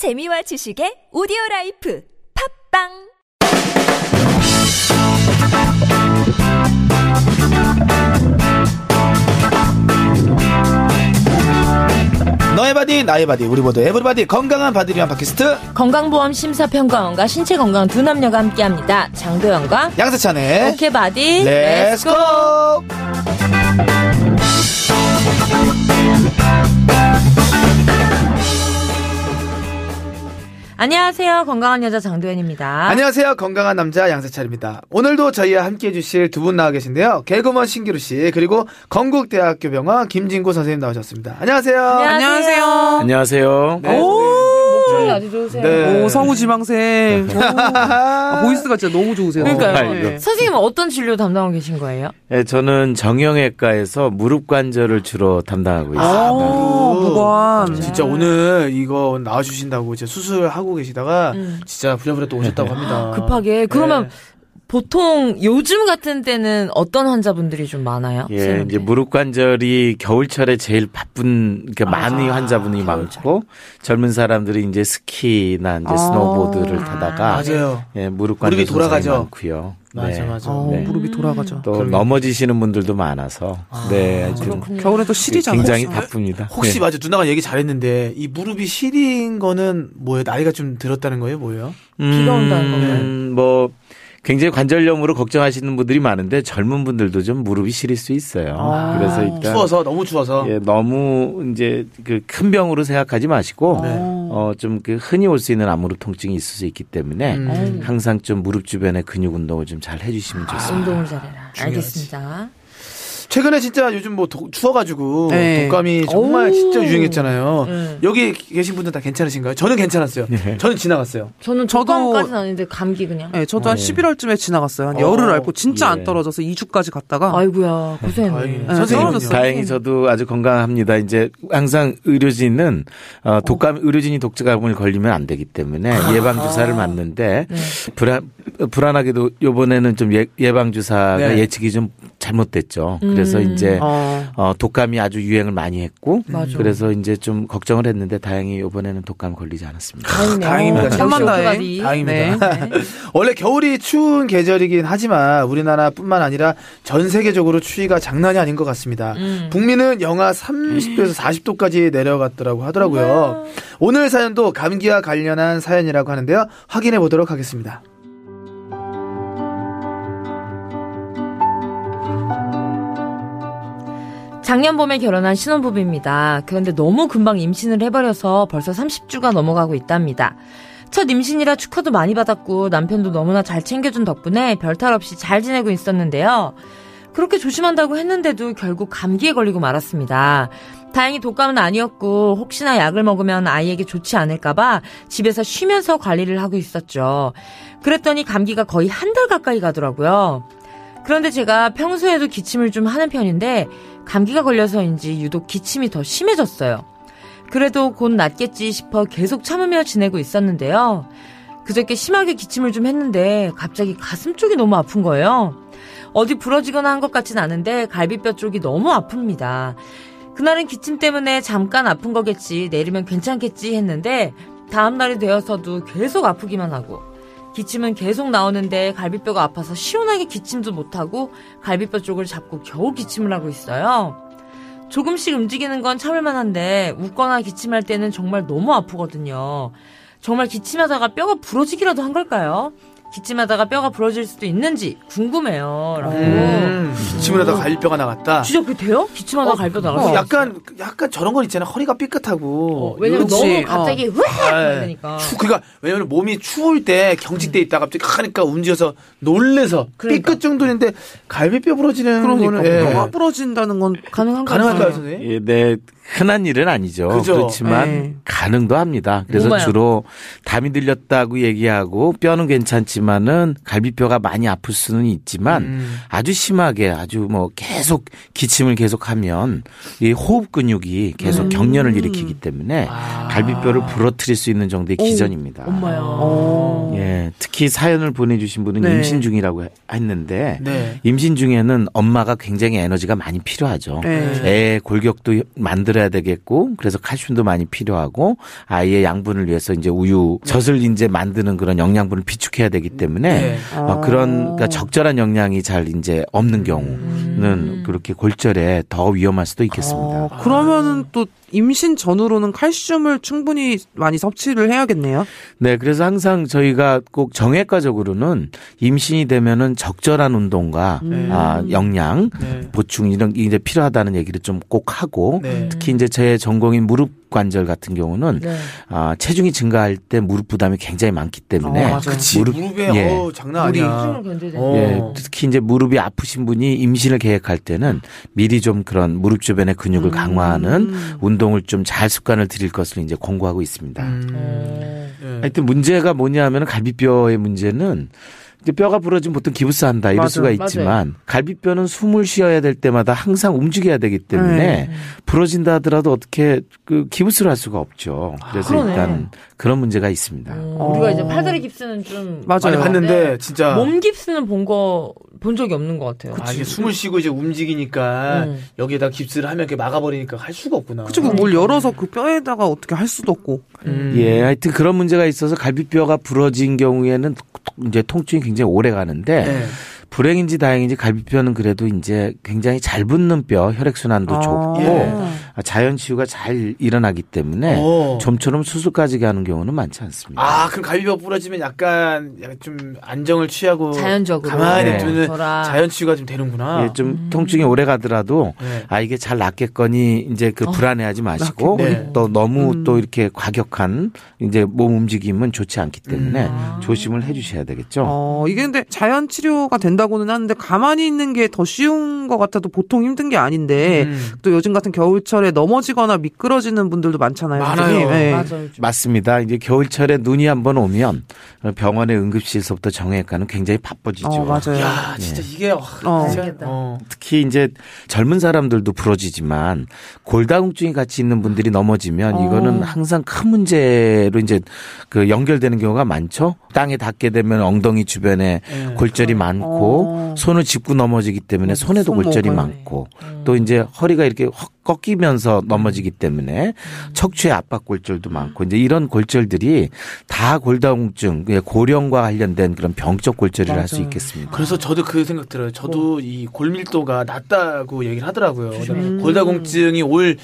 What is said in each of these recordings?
재미와 지식의 오디오 라이프 팟빵! 너의 body 나의 body 우리 모두 everybody 건강한 body를 위한 팟캐스트. 건강보험 심사평가원과 신체 건강 두 남녀가 함께합니다. 장도연과 양세찬의 오케이 body let's go 안녕하세요. 건강한 여자 장도연입니다. 안녕하세요 건강한 남자 양세찬입니다 오늘도 저희와 함께 해주실 두 분 나와 계신데요 개그먼 신기루 씨 그리고 건국대학교 병원 김진구 선생님 나오셨습니다 안녕하세요 안녕하세요. 안녕하세요. 네. 목 소리 아주 좋으세요. 네. 오, 성우 지망생. 오, 아, 보이스가 진짜 너무 좋으세요. 그러니까요. 아이고. 선생님은 어떤 진료 담당하고 계신 거예요? 네, 저는 정형외과에서 무릎 관절을 주로 담당하고 있습니다. 오, 무관. 진짜 오늘 이거 나와주신다고 이제 수술하고 계시다가 음. 진짜 부랴부랴 또 오셨다고 합니다 급하게. 그러면 네. 보통 요즘 같은 때는 어떤 환자분들이 좀 많아요? 예, 선생님? 이제 무릎 관절이 겨울철에 제일 바쁜, 그러니까 많이 환자분이 많고 젊은 사람들이 이제 스키나 이제 아. 스노보드를 타다가 맞아요 예, 무릎 무릎이 관절 돌아가죠. 많고요. 맞아 네. 맞아 어, 네. 무릎이 돌아가죠. 또 그러게요. 넘어지시는 분들도 많아서 네, 하여튼 그렇군요. 겨울에 또 시리잖아요. 굉장히 바쁩니다. 혹시 네. 맞아 누나가 얘기 잘했는데 이 무릎이 시린 거는 뭐예요 나이가 좀 들었다는 거예요 뭐예요 비가 온다는? 음, 뭐 굉장히 관절염으로 걱정하시는 분들이 많은데 젊은 분들도 좀 무릎이 시릴 수 있어요. 아, 그래서 일단 추워서 너무 추워서 예, 너무 이제 그 큰 병으로 생각하지 마시고 네. 어좀그 흔히 올 수 있는 암무릎 통증이 있을 수 있기 때문에 음. 항상 좀 무릎 주변에 근육 운동을 좀 잘 해주시면 좋습니다. 운동을 잘해라. 중요하지. 알겠습니다. 최근에 진짜 요즘 뭐 도- 추워가지고 네. 독감이 정말 오. 진짜 유행했잖아요. 네. 여기 계신 분들 다 괜찮으신가요? 저는 괜찮았어요. 저는 지나갔어요. 저는 저도- 독감까지는 아닌데 감기 그냥. 네, 저도 한 네. 11월쯤에 지나갔어요. 한 어, 열을 앓고 진짜 예. 안 떨어져서 2주까지 갔다가. 아이고야 고생했네. 네? 떨어졌어요. 다행히 저도 아주 건강합니다. 이제 항상 의료진은 어, 독감 의료진이 독감을 걸리면 안 되기 때문에 예방 주사를 맞는데 네. 불안 불안하게도 요번에는 좀 예, 예방 주사가 네. 예측이 좀 잘못됐죠. 그래서 음. 이제 어, 어, 독감이 아주 유행을 많이 했고 맞아. 그래서 이제 좀 걱정을 했는데 다행히 이번에는 독감 걸리지 않았습니다. 다행이네요. 다행입니다. 천만 다행. 다행입니다. 네. 원래 겨울이 추운 계절이긴 하지만 우리나라뿐만 아니라 전 세계적으로 추위가 장난이 아닌 것 같습니다. 음. 북미는 영하 30도에서 40도까지 내려갔더라고 하더라고요. 네. 오늘 사연도 감기와 관련한 사연이라고 하는데요. 확인해 보도록 하겠습니다. 작년 봄에 결혼한 신혼부부입니다. 그런데 너무 금방 임신을 해버려서 벌써 30주가 넘어가고 있답니다. 첫 임신이라 축하도 많이 받았고 남편도 너무나 잘 챙겨준 덕분에 별탈 없이 잘 지내고 있었는데요. 그렇게 조심한다고 했는데도 결국 감기에 걸리고 말았습니다. 다행히 독감은 아니었고 혹시나 약을 먹으면 아이에게 좋지 않을까봐 집에서 쉬면서 관리를 하고 있었죠. 그랬더니 감기가 거의 한 달 가까이 가더라고요. 그런데 제가 평소에도 기침을 좀 하는 편인데 감기가 걸려서인지 유독 기침이 더 심해졌어요. 그래도 곧 낫겠지 싶어 계속 참으며 지내고 있었는데요. 그저께 심하게 기침을 좀 했는데 갑자기 가슴 쪽이 너무 아픈 거예요. 어디 부러지거나 한 것 같진 않은데 갈비뼈 쪽이 너무 아픕니다. 그날은 기침 때문에 잠깐 아픈 거겠지, 내리면 괜찮겠지 했는데 다음날이 되어서도 계속 아프기만 하고 기침은 계속 나오는데 갈비뼈가 아파서 시원하게 기침도 못하고 갈비뼈 쪽을 잡고 겨우 기침을 하고 있어요. 조금씩 움직이는 건 참을만 한데 웃거나 기침할 때는 정말 너무 아프거든요. 정말 기침하다가 뼈가 부러지기라도 한 걸까요? 기침하다가 뼈가 부러질 수도 있는지 궁금해요. 라고. 음, 기침을 하다 갈비뼈가 나갔다. 진짜 그게 돼요? 기침하다가 갈비뼈 어, 있어요? 약간 약간 저런 건 있잖아요. 허리가 삐끗하고. 어, 왜냐면 그렇지. 너무 갑자기 으악 아, 이러니까. 추, 그러니까 왜냐면 몸이 추울 때 경직돼 있다 갑자기 하니까 움직여서 놀래서 그러니까. 삐끗 정도인데 갈비뼈 부러지는 그러니까. 거는 예. 뼈가 부러진다는 건 가능한가요? 가능할까요, 선생님? 예, 네. 흔한 일은 아니죠. 그죠? 그렇지만 네. 가능도 합니다. 그래서 뭐가요? 주로 담이 들렸다고 얘기하고 뼈는 있지만은 갈비뼈가 많이 아플 수는 있지만 음. 아주 심하게 아주 뭐 계속 기침을 계속하면 이 호흡 근육이 계속 경련을 일으키기 때문에 아. 갈비뼈를 부러뜨릴 수 있는 정도의 기전입니다. 엄마야. 어. 예, 특히 사연을 보내주신 분은 네. 임신 중이라고 했는데 네. 임신 중에는 엄마가 굉장히 에너지가 많이 필요하죠. 네. 애 골격도 만들어야 되겠고 그래서 칼슘도 많이 필요하고 아이의 양분을 위해서 이제 우유 젖을 이제 만드는 그런 영양분을 비축해야 되기 때문에 네. 어, 그런 그러니까 적절한 영양이 잘 이제 없는 경우는 그렇게 골절에 더 위험할 수도 있겠습니다. 어, 그러면은 또 임신 전후로는 칼슘을 충분히 많이 섭취를 해야겠네요. 네, 그래서 항상 저희가 꼭 정외과적으로는 임신이 되면은 적절한 운동과 아, 영양 네. 보충 이런 게 이제 필요하다는 얘기를 좀 꼭 하고 네. 특히 이제 제 전공인 무릎 관절 같은 경우는 네. 아, 체중이 증가할 때 무릎 부담이 굉장히 많기 때문에 어, 무릎- 무릎에 예. 어우 장난 아니야. 어. 예, 특히 이제 무릎이 아프신 분이 임신을 계획할 때는 미리 좀 그런 무릎 주변의 근육을 강화하는 운동을 좀 잘 습관을 들일 것을 이제 권고하고 있습니다. 음. 어. 네. 하여튼 문제가 뭐냐 하면 갈비뼈의 문제는 이제 뼈가 부러지면 보통 기부스한다 이럴 맞아요. 수가 있지만 갈비뼈는 숨을 쉬어야 될 때마다 항상 움직여야 되기 때문에 네. 부러진다 하더라도 어떻게 그 기부스를 할 수가 없죠. 그래서 그러네. 일단 그런 문제가 있습니다. 어, 우리가 이제 팔다리 깁스는 좀 맞아요. 많이 봤는데 네. 진짜 몸 깁스는 본 거 본 적이 없는 것 같아요. 아, 이게 숨을 쉬고 이제 움직이니까 음. 여기에다 깁스를 하면 이렇게 막아버리니까 할 수가 없구나. 그쵸, 그뭘 열어서 그 뼈에다가 어떻게 할 수도 없고. 음. 예, 하여튼 그런 문제가 있어서 갈비뼈가 부러진 경우에는 이제 통증이 굉장히 오래 가는데 네. 불행인지 다행인지 갈비뼈는 그래도 이제 굉장히 잘 붙는 뼈, 혈액순환도 아. 좋고 예. 자연 치유가 잘 일어나기 때문에 오. 좀처럼 수술까지 가는 경우는 많지 않습니다. 아, 그럼 갈비뼈 부러지면 약간, 좀 안정을 취하고 자연적으로. 가만히 네. 냅두는 저라. 자연 치유가 좀 되는구나. 예, 좀 통증이 오래 가더라도 네. 아 이게 잘 낫겠거니 이제 그 불안해하지 마시고 네. 또 너무 또 이렇게 과격한 이제 몸 움직임은 좋지 않기 때문에 조심을 해주셔야 되겠죠. 어, 이게 근데 자연 치료가 된다고 는 하는데 가만히 있는 게 더 쉬운 것 같아도 보통 힘든 게 아닌데 음. 또 요즘 같은 겨울철에 넘어지거나 미끄러지는 분들도 많잖아요. 많아요. 네. 맞아요. 맞습니다. 이제 겨울철에 눈이 한번 오면 병원의 응급실서부터 정형외과는 굉장히 바빠지죠. 어, 맞아요. 야, 진짜 이게, 와, 어. 진짜, 어. 특히 이제 젊은 사람들도 부러지지만 골다공증이 같이 있는 분들이 넘어지면 어. 이거는 항상 큰 문제로 이제 그 연결되는 경우가 많죠. 땅에 닿게 되면 엉덩이 주변에 네. 골절이 많고 어. 손을 짚고 넘어지기 때문에 손에도 손 골절이. 많고 또 이제 허리가 이렇게 확 꺾이면서 넘어지기 때문에 척추의 압박 골절도 많고 이제 이런 골절들이 다 골다공증, 예, 고령과 관련된 그런 병적 골절이라 할수 맞아요. 있겠습니다. 그래서 저도 그 생각 들어요. 저도 이 골밀도가 낮다고 얘기를 하더라고요. 골다공증이 올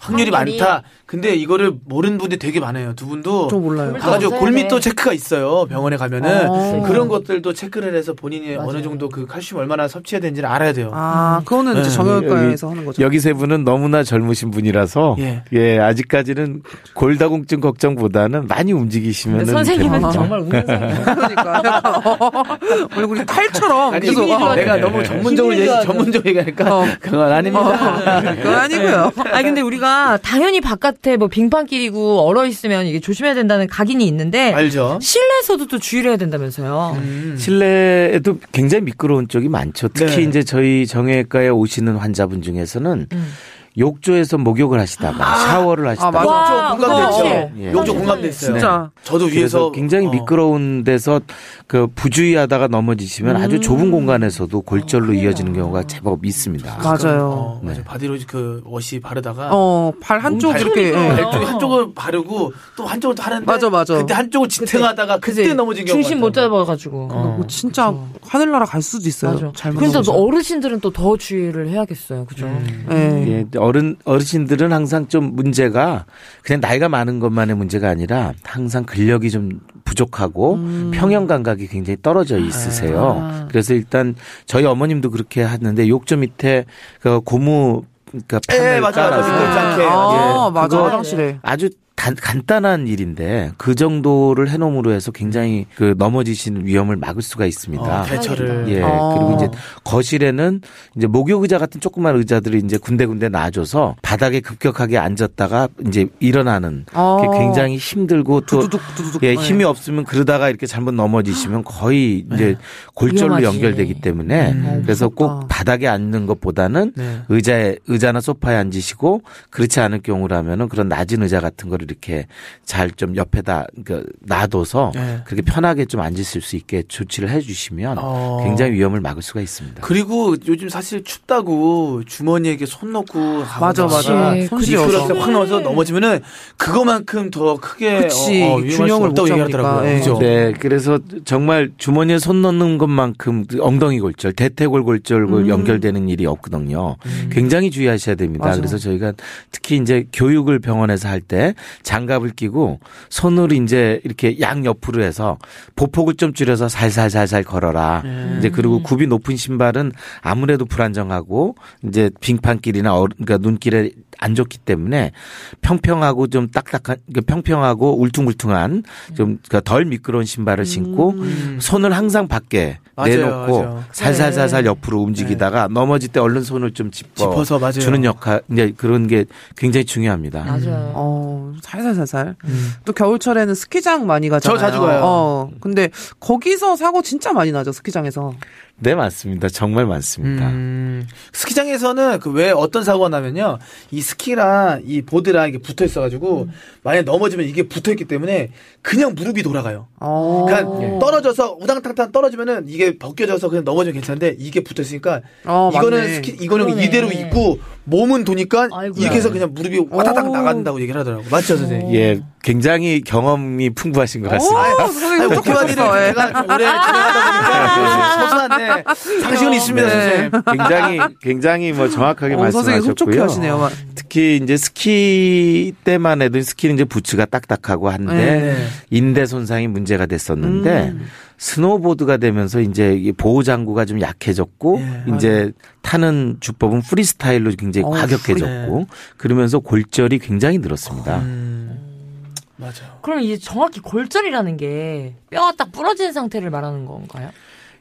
확률이 확률이. 많다. 근데 이거를 모르는 분들이 되게 많아요. 두 분도 저 몰라요. 가가지고 없어야 골밀도 돼. 체크가 있어요. 병원에 가면은 어. 그런 것들도 체크를 해서 본인이 어느 정도 그 칼슘 얼마나 섭취해야 되는지를 알아야 돼요. 아, 그거는 이제 네. 정형외과에서 하는 거죠. 여기 세 분은 너무나 젊으신 분이라서 예. 예, 아직까지는 골다공증 걱정보다는 많이 움직이시면 선생님은 정말 웃는. 그러니까 얼굴이 칼처럼 아니, 계속 어, 내가 너무 전문적으로 얘기. 전문적으로 얘기하니까 어. 그건 아닙니다. 그건 아니고요. 아 근데 우리가 당연히 바깥 에 뭐 빙판길이고 얼어 있으면 이게 조심해야 된다는 각인이 있는데 알죠? 실내에서도 또 주의를 해야 된다면서요. 음. 실내에도 굉장히 미끄러운 쪽이 많죠. 특히 네. 이제 저희 정형외과에 오시는 환자분 중에서는 음. 욕조에서 목욕을 하시다가 샤워를 하시다가 맞아. 와, 욕조 공감됐죠? 예. 욕조 공감됐어요. 진짜. 저도 위에서 굉장히 어. 미끄러운 데서 그 부주의하다가 넘어지시면 아주 좁은 공간에서도 골절로 이어지는 경우가 제법 있습니다. 맞아요. 어, 맞아. body 로션 그 wash 바르다가 어, 발 한쪽 발- 이렇게. 예. 미끄러워요. 발쪽에 한쪽을 바르고 또 한쪽을 또 하는데 맞아, 맞아. 그때 한쪽을 지탱하다가 그때, 그치. 넘어진 경우가 중심 못. 잡아가지고. 어. 뭐 진짜 하늘나라 갈 수도 있어요. 맞아. 잘못 근데 넘어져서. 어르신들은 또 더 주의를 해야겠어요. 그죠? 예. 예, 어른 어르신들은 항상 좀 문제가 그냥 나이가 많은 것만의 문제가 아니라 항상 근력이 좀 부족하고 평형 감각이 굉장히 떨어져 있으세요. 아. 그래서 일단 저희 어머님도 그렇게 하는데 욕조 밑에 그 고무 그러니까 판을 예, 맞아, 맞아. 깔아서 미끄럽지 않게. 아, 예, 맞아. 그거 화장실에. 아주 단, 간단한 일인데 그 정도를 해놓음으로 해서 굉장히 그 넘어지시는 위험을 막을 수가 있습니다. 어, 대처를. 예. 어. 그리고 이제 거실에는 이제 목욕 의자 같은 조그만 의자들을 이제 군데군데 놔줘서 바닥에 급격하게 앉았다가 이제 일어나는 어. 그게 굉장히 힘들고 또 두두둑 두두둑. 예, 네. 힘이 없으면 그러다가 이렇게 잘못 넘어지시면 거의 이제 골절로 위험하지. 연결되기 때문에 음. 그래서 꼭 무섭다. 바닥에 앉는 것보다는 네. 의자에 의자나 소파에 앉으시고 그렇지 않을 경우라면은 그런 낮은 의자 같은 거를 이렇게 잘 좀 옆에다 그 놔둬서 네. 그렇게 편하게 좀 앉으실 수 있게 조치를 해주시면 어. 굉장히 위험을 막을 수가 있습니다. 그리고 요즘 사실 춥다고 주머니에 이렇게 손 넣고 맞아, 맞아. 그치. 손 미끄럽게 쥐어서. 확 넣어서 넘어지면은 그거만큼 더 크게 그치. 어, 어, 균형을 못 얘기하더라고요. 잡으니까. 예. 그죠? 네, 그래서 정말 주머니에 손 넣는 것만큼 엉덩이 골절, 대퇴골 골절과 음. 연결되는 일이 없거든요. 굉장히 주의하셔야 됩니다. 맞아. 그래서 저희가 특히 이제 교육을 병원에서 할 때 장갑을 끼고 손으로 이제 이렇게 양 옆으로 해서 보폭을 좀 줄여서 살살살살 걸어라. 네. 이제 그리고 굽이 높은 신발은 아무래도 불안정하고 이제 빙판길이나 어, 그러니까 눈길에 안 좋기 때문에 평평하고 좀 딱딱한 그러니까 평평하고 울퉁불퉁한 좀 그러니까 덜 미끄러운 신발을 신고 음. 손을 항상 밖에 맞아요, 내놓고 맞아요. 살살살살 옆으로 움직이다가 넘어질 때 얼른 손을 좀 짚어 짚어서 맞아요. 주는 역할 이제 그런 게 굉장히 중요합니다. 맞아요. 어, 살살살살. 음. 또 겨울철에는 스키장 많이 가잖아요. 저 자주 가요. 어, 근데 거기서 사고 진짜 많이 나죠, 스키장에서. 네 맞습니다. 정말 많습니다. 음, 스키장에서는 그 왜 어떤 사고가 나면요. 이 스키랑 이 보드랑 이게 붙어 있어가지고 만약 에 넘어지면 이게 붙어 있기 때문에 그냥 무릎이 돌아가요. 어. 그러니까 떨어져서 우당탕탕 떨어지면은 이게 벗겨져서 그냥 넘어지면 괜찮은데 이게 붙어 있으니까 어, 이거는 맞네. 스키 이거는 그러네. 이대로 있고 몸은 도니까 아이고야. 이렇게 해서 그냥 무릎이 와다닥 오. 나간다고 얘기를 하더라고. 맞죠, 선생님? 예, 굉장히 경험이 풍부하신 것 오, 같습니다. 선생님 아니. 예. 제가 좀 오래 진행하다 보니까 소소한데 상식은 있습니다, 네. 선생님. 굉장히 굉장히 뭐 정확하게 어, 말씀하셨고요. 특히 이제 스키 때만 해도 스키는 이제 부츠가 딱딱하고 한데 네. 인대 손상이 문제가 됐었는데 음. 스노보드가 되면서 이제 이 보호 장구가 좀 약해졌고 예, 이제 타는 주법은 프리스타일로 굉장히 어, 과격해졌고 그러면서 골절이 굉장히 늘었습니다. 음, 맞아. 그럼 이제 정확히 골절이라는 게 뼈가 딱 부러진 상태를 말하는 건가요?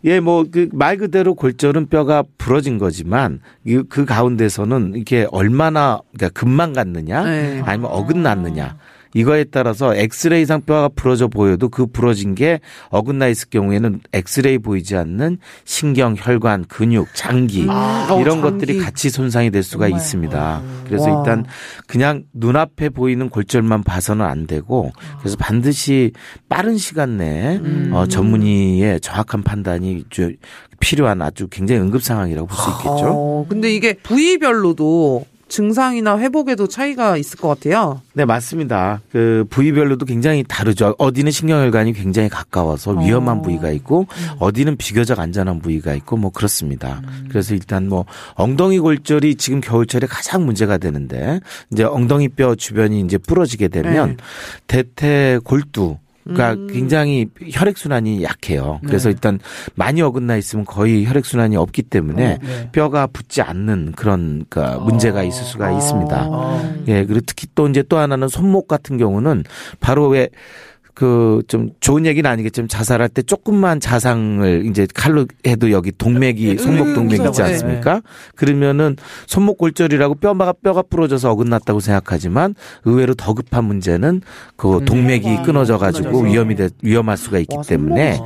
예, 뭐 그 말 그대로 골절은 뼈가 부러진 거지만 이- 그 가운데서는 이게 얼마나 그러니까 금방 갔느냐? 네. 아니면 어긋났느냐 이거에 따라서 엑스레이상 뼈가 부러져 보여도 그 부러진 게 어긋나 있을 경우에는 엑스레이 보이지 않는 신경, 혈관, 근육, 장기 어, 이런 장기. 것들이 같이 손상이 될 수가 정말. 있습니다. 그래서 와. 일단 그냥 눈앞에 보이는 골절만 봐서는 안 되고 그래서 반드시 빠른 시간 내에 어, 전문의의 정확한 판단이 주- 필요한 아주 굉장히 응급 상황이라고 볼 수 있겠죠. 어, 근데 이게 부위별로도 증상이나 회복에도 차이가 있을 것 같아요. 네, 맞습니다. 그 부위별로도 굉장히 다르죠. 어디는 신경혈관이 굉장히 가까워서 위험한 부위가 있고 어디는 비교적 안전한 부위가 있고 뭐 그렇습니다. 그래서 일단 뭐 엉덩이 골절이 지금 겨울철에 가장 문제가 되는데 이제 엉덩이 뼈 주변이 이제 부러지게 되면 대퇴 골두 가 굉장히 혈액 순환이 약해요. 그래서 네. 일단 많이 어긋나 있으면 거의 혈액 순환이 없기 때문에 네. 뼈가 붙지 않는 그런 그 문제가 있을 수가 있습니다. 어. 예, 그리고 특히 또 이제 또 하나는 손목 같은 경우는 바로 왜 그 좀 좋은 얘기는 아니겠지만 자살할 때 조금만 자상을 이제 칼로 해도 여기 동맥이 손목 동맥 있지 네. 않습니까? 그러면은 손목 골절이라고 뼈가 뼈가 부러져서 어긋났다고 생각하지만 의외로 더 급한 문제는 그 동맥이 끊어져 가지고. 위험이 돼, 위험할 수가 있기 와, 때문에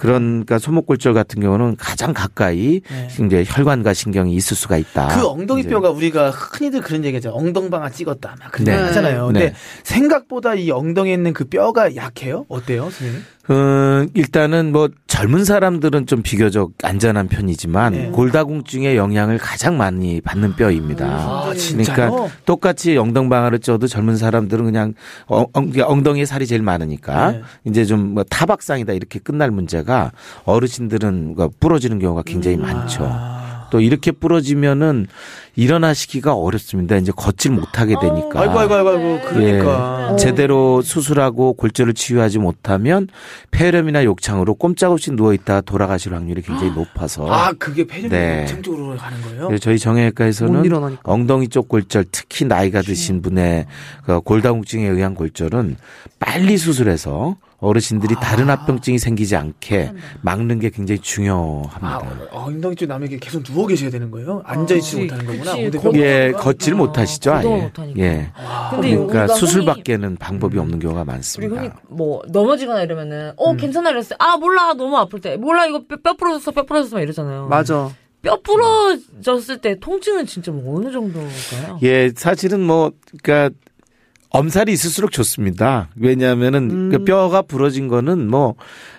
그러니까 손목 골절 같은 경우는 가장 가까이 네. 이제 혈관과 신경이 있을 수가 있다. 그 엉덩이 이제 뼈가 우리가 흔히들 그런 얘기하죠. 엉덩방아 찍었다. 막 그런 네. 하잖아요. 근데 네. 생각보다 이 엉덩이에 있는 그 뼈가 약 해요? 어때요, 선생님? 음, 일단은 뭐 젊은 사람들은 좀 비교적 안전한 편이지만 네. 골다공증의 영향을 가장 많이 받는 뼈입니다. 아? 그러니까 똑같이 엉덩방아를 쪄도 젊은 사람들은 그냥 엉, 엉, 엉덩이에 살이 제일 많으니까 네. 이제 좀 뭐 타박상이다 이렇게 끝날 문제가 어르신들은 그 부러지는 경우가 굉장히 많죠. 아. 또 이렇게 부러지면은 일어나시기가 어렵습니다. 이제 걷질 못하게 되니까. 아이고 아이고 아이고 아이고 그러니까. 예, 제대로 수술하고 골절을 치유하지 못하면 폐렴이나 욕창으로 꼼짝없이 누워 있다가 돌아가실 확률이 굉장히 높아서 아 그게 폐렴 네. 욕창 쪽으로 가는 거예요? 저희 못 정형외과에서는. 엉덩이 쪽 골절, 특히 나이가 드신 분의 그 골다공증에 의한 골절은 빨리 수술해서 어르신들이 다른 합병증이 생기지 않게 막는 게 굉장히 아, 중요합니다. 어, 엉덩이 쪽 남에게 계속 누워 계셔야 되는 거예요? 앉아 있지 그치, 못하는 거구나. 그치. 예, 걷- 걷지를 어, 못하시죠, 거동을 아예. 못하니까. 예. 근데 그러니까 수술밖에는 방법이 음. 없는 경우가 많습니다. 흔히 뭐 넘어지거나 이러면은 어 괜찮아 이랬어요. 아 몰라 너무 아플 때 몰라 이거 뼈, 뼈 부러졌어 뼈 부러졌어 막 이러잖아요. 맞아. 뼈 부러졌을 때 통증은 진짜 뭐 어느 정도일까요? 예, 사실은 뭐, 그니까, 엄살이 있을수록 좋습니다. 왜냐하면은 음. 그 뼈가 부러진 거는 뭐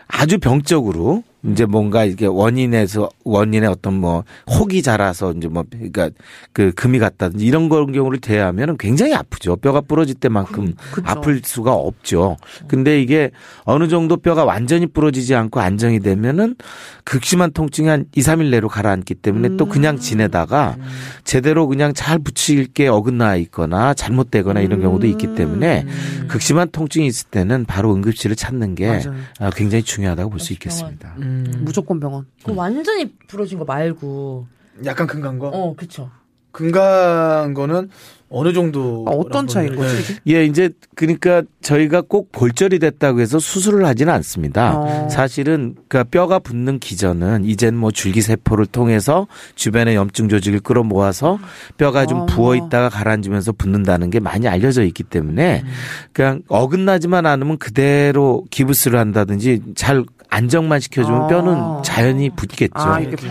아주 병적으로 이제 뭔가 이게 원인에서 원인의 어떤 뭐 혹이 자라서 이제 뭐 그러니까 그 금이 갔다든지 이런 그런 경우를 대하면은 굉장히 아프죠. 뼈가 부러질 때만큼 그쵸. 아플 수가 없죠. 근데 이게 어느 정도 뼈가 완전히 부러지지 않고 안정이 되면은 극심한 통증이 한 2, 3일 내로 가라앉기 때문에 또 그냥 지내다가 제대로 그냥 잘 붙일 게 어긋나 있거나 잘못되거나 이런 경우도 있기 때문에 극심한 통증이 있을 때는 바로 응급실을 찾는 게 맞아요. 아, 굉장히 중요하다고 볼 수. 있겠습니다. 음, 무조건 병원. 그 완전히 부러진 거 말고 약간 금간 거. 어 그쵸. 금간 거는 어느 정도 아, 어떤 차이인 거지? 예, 이제 그러니까 저희가 꼭 골절이 됐다고 해서 수술을 하지는 않습니다. 어. 사실은 그 뼈가 붙는 기전은 이젠 뭐 줄기 세포를 통해서 주변의 염증 조직을 끌어모아서 뼈가 좀 어. 부어 있다가 가라앉으면서 붙는다는 게 많이 알려져 있기 때문에 음. 그냥 어긋나지만 않으면 그대로 기부스를 한다든지 잘 안정만 시켜주면 아. 뼈는 자연히 붙겠죠. 아, 이렇게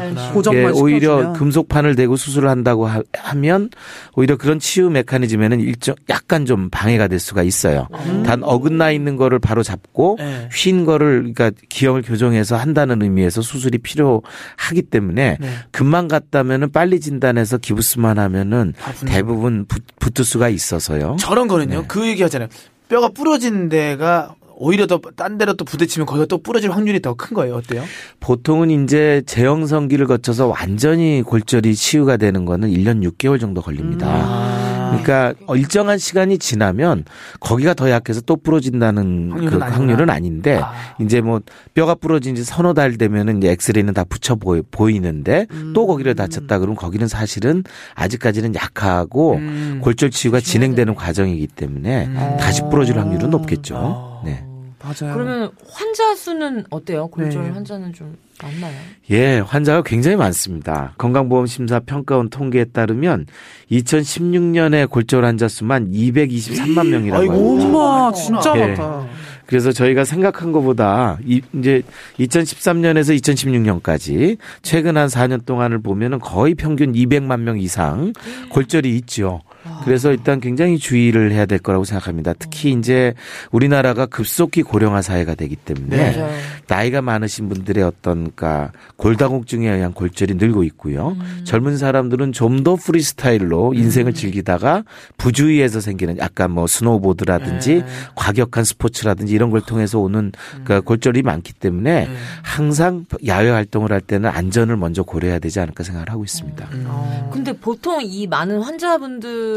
예, 오히려 시켜주면. 금속판을 대고 수술을 한다고 하, 면 오히려 그런 치유 메커니즘에는 일정 약간 좀 방해가 될 수가 있어요. 음. 단 어긋나 있는 거를 바로 잡고 네. 휜 거를 그러니까 기형을 교정해서 한다는 의미에서 수술이 필요하기 때문에 네. 금방 갔다면은 빨리 진단해서 기부스만 하면은 다 붙는 대부분 붙, 붙을 수가 있어서요. 저런 거는요. 네. 그 얘기 하잖아요. 뼈가 부러진 데가 오히려 더 딴 데로 또 부딪히면 거기가 또 부러질 확률이 더 큰 거예요. 어때요? 보통은 이제 제형성기를 거쳐서 완전히 골절이 치유가 되는 거는 1년 6개월 정도 걸립니다. 아. 그러니까 일정한 시간이 지나면 거기가 더 약해서 또 부러진다는 확률은 그. 확률은 아닌데 아. 이제 뭐 뼈가 부러진 지 서너 달 되면은 이제 엑스레이는 다 붙여 보이, 보이는데 또 거기를 다쳤다 그러면 거기는 사실은 아직까지는 약하고 음. 골절 치유가 진행되는 과정이기 때문에 음. 다시 부러질 확률은 아. 높겠죠. 네. 맞아요. 그러면 환자 수는 어때요? 골절 네. 환자는 좀 많나요? 예, 환자가 굉장히 많습니다. 건강보험심사 평가원 통계에 따르면 2016년에 골절 환자 수만 223만 명이라고 아이고. 합니다. 엄마 진짜 예. 많다. 그래서 저희가 생각한 것보다 이, 이제 2013년에서 2016년까지 최근 한 4년 동안을 보면은 거의 평균 200만 명 이상 골절이 있죠. 그래서 일단 굉장히 주의를 해야 될 거라고 생각합니다. 특히 이제 우리나라가 급속히 고령화 사회가 되기 때문에 네. 나이가 많으신 분들의 어떤 그러니까 골다공증에 의한 골절이 늘고 있고요. 젊은 사람들은 좀 더 프리스타일로 인생을 즐기다가 부주의에서 생기는 약간 뭐 스노우보드라든지 네. 과격한 스포츠라든지 이런 걸 통해서 오는 그러니까 골절이 많기 때문에 네. 항상 야외 활동을 할 때는 안전을 먼저 고려해야 되지 않을까 생각을 하고 있습니다. 음. 근데 보통 이 많은 환자분들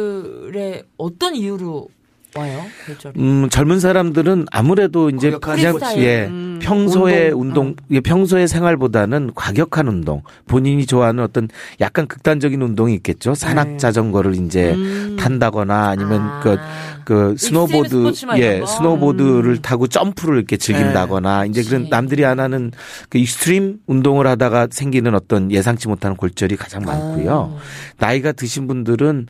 의 어떤 이유로 와요? 음, 젊은 사람들은 아무래도 이제 그냥 스포츠. 예, 음, 평소에 운동, 운동, 예, 평소의 생활보다는 과격한 운동, 본인이 좋아하는 어떤 약간 극단적인 운동이 있겠죠. 산악 네. 자전거를 이제 음. 탄다거나 아니면 아. 그, 그 스노보드, 예? 스노보드를 타고 점프를 이렇게 즐긴다거나 이제 그런. 남들이 안 하는 그 extreme 운동을 하다가 생기는 어떤 예상치 못한 골절이 가장 많고요. 나이가 드신 분들은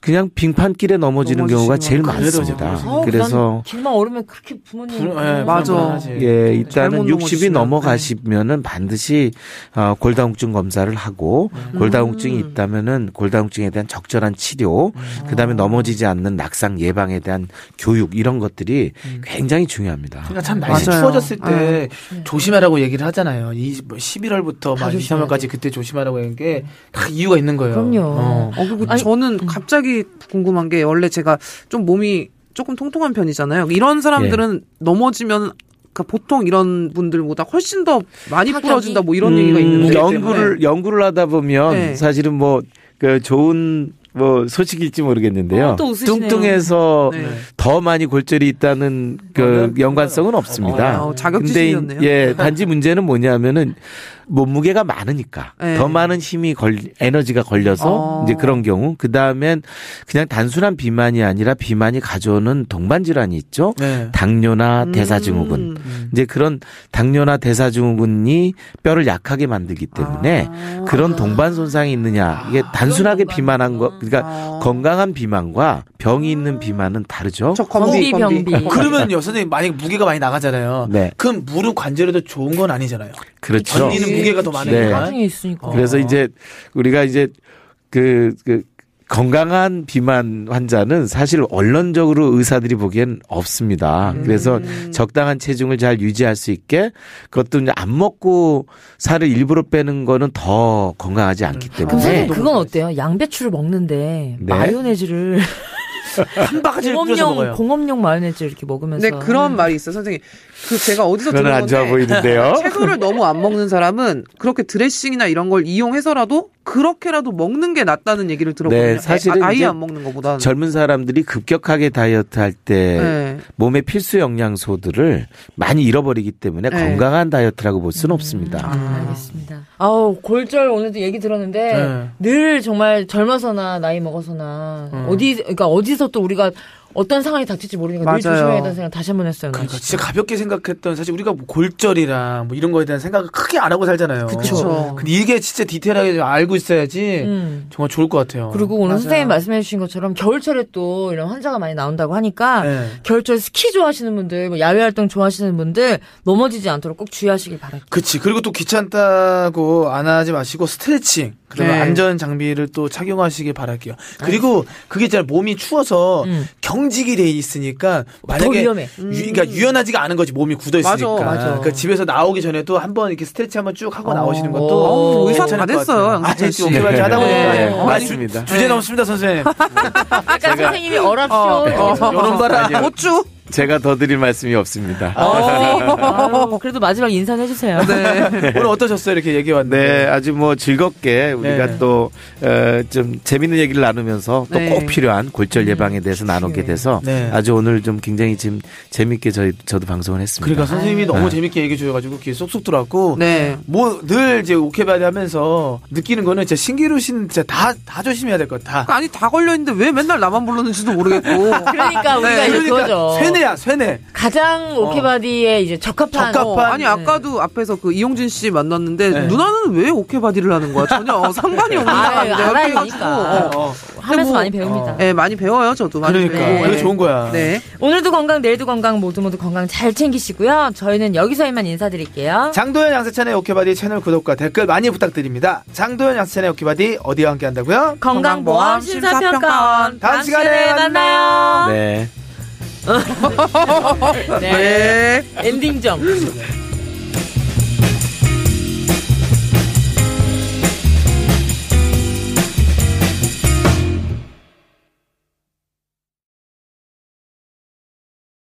그냥 빙판길에 넘어지는 경우가 제일 거. 그래도 많습니다. 아우, 그래서 난 길만 얼으면 그렇게 부모님 불- 예, 맞아. 예, 일단은 잘못 60이 넘어지시면, 넘어가시면은 반드시 어, 골다공증 검사를 하고 골다공증이 있다면은 골다공증에 대한 적절한 치료, 그다음에 넘어지지 않는 낙상 예방에 대한 교육 이런 것들이 굉장히 중요합니다. 그러니까 참 날씨 맞아요. 추워졌을 때 네. 조심하라고 얘기를 하잖아요. 이 11월부터 다막 2, 조심해야 3월까지 그때 조심하라고 하는 게 다 이유가 있는 거예요. 그럼요. 어. 어, 그리고 아니, 저는 갑자기 궁금한 게 원래 제가 좀 몸이 조금 통통한 편이잖아요. 이런 사람들은 넘어지면 그러니까 보통 이런 분들보다 훨씬 더 많이? 부러진다 뭐 이런 음, 얘기가 있는데 연구를 연구를 하다 보면 네. 사실은 뭐 그 좋은 뭐 소식일지 모르겠는데요. 어. 뚱뚱해서 네. 더 많이 골절이 있다는 그 연관성은 없습니다. 어, 자격지심이었네요. 근데 예, 단지 문제는 뭐냐면은 몸무게가 많으니까 네. 더 많은 힘이 걸 에너지가 걸려서 어. 이제 그런 경우 그 다음엔 그냥 단순한 비만이 아니라 비만이 가져오는 동반 질환이 있죠. 네. 당뇨나 음. 대사증후군. 이제 그런 당뇨나 대사증후군이 뼈를 약하게 만들기 때문에 아. 그런 동반 손상이 있느냐 이게 단순하게 비만한 거 그러니까 아. 건강한 비만과 병이 있는 비만은 다르죠. 저 건비 건비, 병비. 그러면요, 선생님, 만약에 무게가 많이 나가잖아요. 네. 그럼 무릎 관절에도 좋은 건 아니잖아요. 그렇죠. 견디는 무게가 더 많으니까. 네. 있으니까. 그래서 이제 우리가 이제 그, 그 건강한 비만 환자는 사실 원론적으로 의사들이 보기엔 없습니다. 그래서 적당한 체중을 잘 유지할 수 있게 그것도 이제 안 먹고 살을 일부러 빼는 거는 더 건강하지 않기 그럼 때문에 선생님 그건 어때요? 양배추를 먹는데 네. 마요네즈를 한 바가지를 공업용 먹어요. 공업용 마요네즈 이렇게 먹으면서. 근데 그런 말이 있어요, 선생님. 그 제가 어디서 들은 안 좋아 건데 보이는데요. 채소를 너무 안 먹는 사람은 그렇게 드레싱이나 이런 걸 이용해서라도 그렇게라도 먹는 게 낫다는 얘기를 들었거든요. 네, 사실은 아, 아예 이제 안 먹는 것보다는. 젊은 사람들이 급격하게 다이어트 할때 네. 몸의 필수 영양소들을 많이 잃어버리기 때문에 네. 건강한 다이어트라고 볼 수는 없습니다. 아. 알겠습니다. 아우 골절 오늘도 얘기 들었는데 네. 늘 정말 젊어서나 나이 먹어서나 어디 그러니까 어디서 또 우리가 어떤 상황이 닥칠지 모르니까 늘 맞아요. 조심해야 된다는 생각 다시 한 번 했어요. 오늘 그러니까 진짜 가볍게 생각했던 사실 우리가 뭐 골절이랑 뭐 이런 거에 대한 생각을 크게 안 하고 살잖아요. 그쵸. 근데 이게 진짜 디테일하게 좀 알고 있어야지 음. 정말 좋을 것 같아요. 그리고 오늘 맞아요. 선생님 말씀해 주신 것처럼 겨울철에 또 이런 환자가 많이 나온다고 하니까 네. 겨울철 스키 좋아하시는 분들, 뭐 야외 활동 좋아하시는 분들 넘어지지 않도록 꼭 주의하시길 바랄게요. 그치. 그리고 또 귀찮다고 안 하지 마시고 스트레칭. 그러면 네. 안전 장비를 또 착용하시길 바랄게요. 그리고 그게 있잖아요. 몸이 추워서 음. 경직이 돼 있으니까 만약에 위험해. 유, 그러니까 유연하지가 않은 거지 몸이 굳어 있으니까. 맞아, 맞아. 그러니까 집에서 나오기 전에도 한번 이렇게 스트레칭 한번 쭉 하고 어. 나오시는 것도 어, 의사 다것 됐어요, 아, 씨. 오케이, 하다 보니까 네. 아, 맞습니다. 주제 넘습니다, 선생님. 약간 선생님이 어랍쇼. 어, 요런 바라. 어쭈? 제가 더 드릴 말씀이 없습니다. 아유, 그래도 마지막 인사는 해주세요. 네. 오늘 어떠셨어요? 이렇게 얘기 왔는데. 네, 아주 뭐 즐겁게 우리가 네. 또, 어, 좀 재밌는 얘기를 나누면서 또 네. 꼭 필요한 골절 예방에 대해서 나누게 돼서 네. 아주 오늘 좀 굉장히 지금 재밌게 저희, 저도 방송을 했습니다. 그러니까 선생님이 너무 네. 재밌게 얘기해 주셔가지고 귀에 쏙쏙 들어왔고. 네. 뭐늘 이제 오케바디 하면서 느끼는 거는 진짜 신기루 씨는 진짜 다, 다 조심해야 될 것 같아. 아니 다 걸려 있는데 왜 맨날 나만 부르는지도 모르겠고. 그러니까 우리가 네, 그러니까 그거죠. 쇠뇌야, 쇠뇌. 가장 오케바디에 이제 적합한. 적합한- 어, 아니 아까도 앞에서 그 이용진 씨 만났는데 네. 누나는 왜 오케바디를 하는 거야? 전혀 상관이 없는 아, 사람인데 되니까. 어. 어. 하면서 뭐- 많이 배웁니다. 네, 많이 배워요 저도 많이 그러니까. 배우고. 이거 네. 좋은 거야. 네. 오늘도 건강, 내일도 건강, 모두 모두 건강 잘 챙기시고요. 저희는 여기서 이만 인사드릴게요. 장도연 양세찬의 오케바디 채널 구독과 댓글 많이 부탁드립니다. 장도연 양세찬의 오케바디 어디와 함께 한다고요? 건강보험 심사평가원. 다음 시간에 만나요. 네. 네. 네. 엔딩 점.